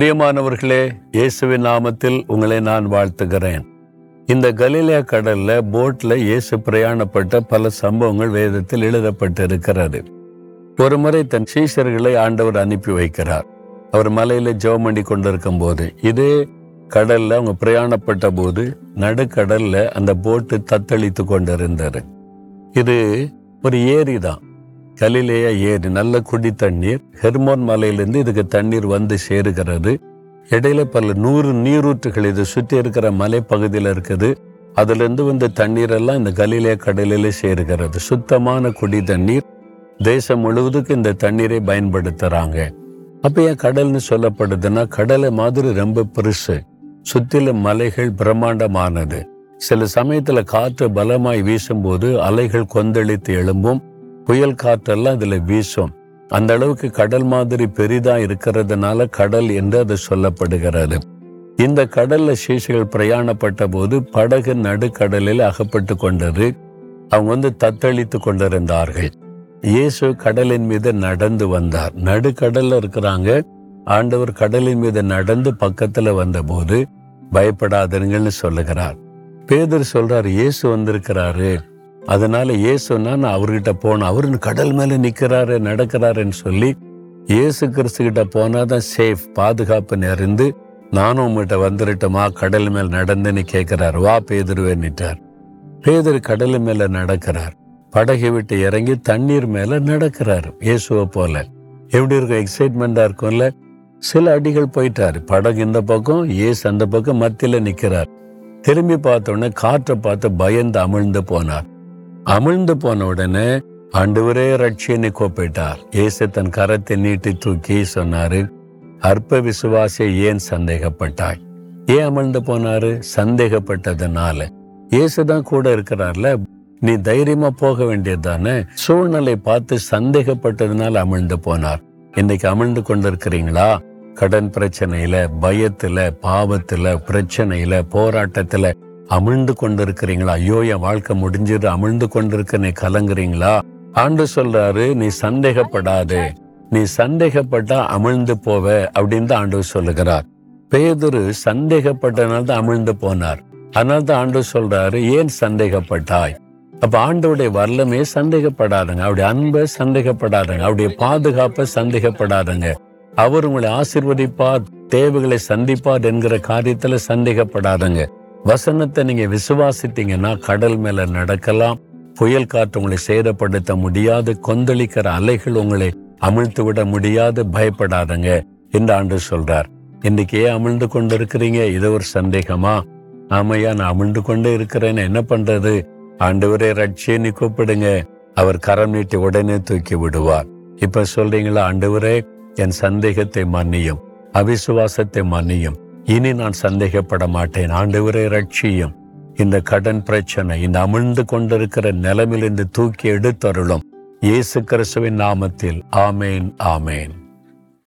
பிரியமானவர்களே இயேசுவின் நாமத்தில் உங்களை நான் வாழ்த்துகிறேன். இந்த கலிலியா கடல்ல போட்ல இயேசு பிரயாணப்பட்ட பல சம்பவங்கள் வேதத்தில் எழுதப்பட்டிருக்கிறது. ஒரு முறை தன் சீஷர்களை ஆண்டவர் அனுப்பி வைக்கிறார். அவர் மலையில ஜெபம் பண்ணி கொண்டிருக்கும் போது இதே கடல்ல அவங்க பிரயாணப்பட்ட போது நடுக்கடல்ல அந்த போட்டு தத்தளித்து கொண்டிருந்தது. இது ஒரு ஏரி தான் கலிலேய ஏரி நல்ல குடி தண்ணீர். ஹெர்மோன் மலையிலிருந்து இதுக்கு தண்ணீர் வந்து சேருகிறது. இடையில பல நூறு நீரூற்றுகள் இதை சுற்றி இருக்கிற மலைப்பகுதியில் இருக்குது. அதுலேருந்து வந்த தண்ணீர் எல்லாம் இந்த கலிலே கடலில் சேருகிறது. சுத்தமான குடி தண்ணீர். தேசம் முழுவதுக்கு இந்த தண்ணீரை பயன்படுத்துகிறாங்க அப்போ ஏன் கடல்னு சொல்லப்படுதுன்னா கடலை மாதிரி ரொம்ப பெருசு. சுற்றிலும் மலைகள் பிரம்மாண்டமானது. சில சமயத்தில் காற்று பலமாய் வீசும்போது அலைகள் கொந்தளித்து எழும்பும். புயல் காற்றெல்லாம் இதில் வீசும். அந்த அளவுக்கு கடல் மாதிரி பெரிதா இருக்கிறதுனால கடல் என்று அது சொல்லப்படுகிறது. இந்த கடல்ல சீசுகள் பிரயாணப்பட்ட போது படகு நடுக்கடலில் அகப்பட்டு கொண்டது. அவங்க வந்து தத்தளித்து கொண்டிருந்தார்கள். இயேசு கடலின் மீது நடந்து வந்தார். நடுக்கடல்ல இருக்கிறாங்க. ஆண்டவர் கடலின் மீது நடந்து பக்கத்துல வந்தபோது பயப்படாதீங்கன்னு சொல்லுகிறார். பேதர் சொல்றார் இயேசு வந்திருக்கிறாரு. அதனால இயேசுனா நான் அவர்கிட்ட போனேன் அவரு கடல் மேல நிக்கிறாரு நடக்கிறாருன்னு சொல்லி இயேசு கிறிஸ்து கிட்ட போனாதான் சேஃப் பாதுகாப்பு நிறைந்து நானும் உங்ககிட்ட வந்துருட்டோமா? கடல் மேல் நடந்துன்னு கேட்கிறார். வா பேதுருவேன்னுட்டார் பேதர் கடல் மேல நடக்கிறார். படகை விட்டு இறங்கி தண்ணீர் மேல நடக்கிறார். இயேசுவை போல. எப்படி இருக்கும்? எக்ஸைட்மெண்டா இருக்கும்ல? சில அடிகள் போயிட்டாரு. படகு இந்த பக்கம் இயேசு அந்த பக்கம் மத்தியில நிக்கிறார். திரும்பி பார்த்த உடனே காற்றை பார்த்து பயந்து அமிழ்ந்து போனார். அமிழ்ந்து போன உடனே ஆண்டவரே ரட்சியனை கூப்பிட்டார். இயேசு தன் கரத்தை நீட்டி தூக்கி சொன்னாரு அற்ப விசுவாசியை ஏன் சந்தேகப்பட்டாய்? ஏன் அமிழ்ந்து போனாரு? சந்தேகப்பட்டதுனால. இயேசுதான் கூட இருக்கிறார்ல நீ தைரியமா போக வேண்டியது தானே சூழ்நிலை பார்த்து சந்தேகப்பட்டதுனால அமிழ்ந்து போனார். இன்னைக்கு அமிழ்ந்து கொண்டிருக்கிறீங்களா? கடன் பிரச்சனையில பயத்துல பாவத்துல பிரச்சனையில போராட்டத்துல அமிழ்ந்து கொண்டிருக்கிறீங்களா? ஐயோ என் வாழ்க்கை முடிஞ்சிரு அமிழ்ந்து கொண்டிருக்க நீ கலங்குறீங்களா? ஆண்டு சொல்றாரு நீ சந்தேகப்படாது. நீ சந்தேகப்பட்டா அமிழ்ந்து போவ அப்படின்னு தான் ஆண்டு சொல்லுகிறார். பேதுரு சந்தேகப்பட்டனால தான் அமிழ்ந்து போனார். அதனால தான் ஆண்டு சொல்றாரு ஏன் சந்தேகப்பட்டாய்? அப்ப ஆண்டோடைய வல்லமே சந்தேகப்படாதுங்க. அவருடைய அன்பை சந்தேகப்படாதுங்க. அவருடைய பாதுகாப்பை சந்தேகப்படாதுங்க. அவர் உங்களை ஆசிர்வதிப்பார் தேவைகளை சந்திப்பார் என்கிற காரியத்துல சந்தேகப்படாதுங்க. வசனத்தை நீங்க விசுவாசித்தீங்கன்னா கடல் மேல நடக்கலாம். புயல் காற்று உங்களை சேதப்படுத்த முடியாது. கொந்தளிக்கிற அலைகள் உங்களை அமிழ்த்து விட முடியாது. பயப்படாதங்க. இந்த ஆண்டு சொல்றார். இன்னைக்கு ஏன் அமிழ்ந்து கொண்டு இருக்கிறீங்க இது ஒரு சந்தேகமா? ஆமையா நான் அமிழ்ந்து கொண்டே இருக்கிறேன்னு என்ன பண்றது? ஆண்டவரே ரட்சியன்னு கூப்பிடுங்க. அவர் கரம் நீட்டி உடனே தூக்கி விடுவார். இப்ப சொல்றீங்களா? ஆண்டவரே என் சந்தேகத்தை மன்னியும். அவிசுவாசத்தை மன்னியும். இனி நான் சந்தேகப்பட மாட்டேன். ஆண்டவரே ரட்சியும் இந்த கடன் பிரச்சனை இந்த அமிழ்ந்து கொண்டிருக்கிற நிலைமையிலிருந்து தூக்கி எடுத்தருளும். இயேசு கிறிஸ்துவின் நாமத்தில். ஆமேன் ஆமேன்.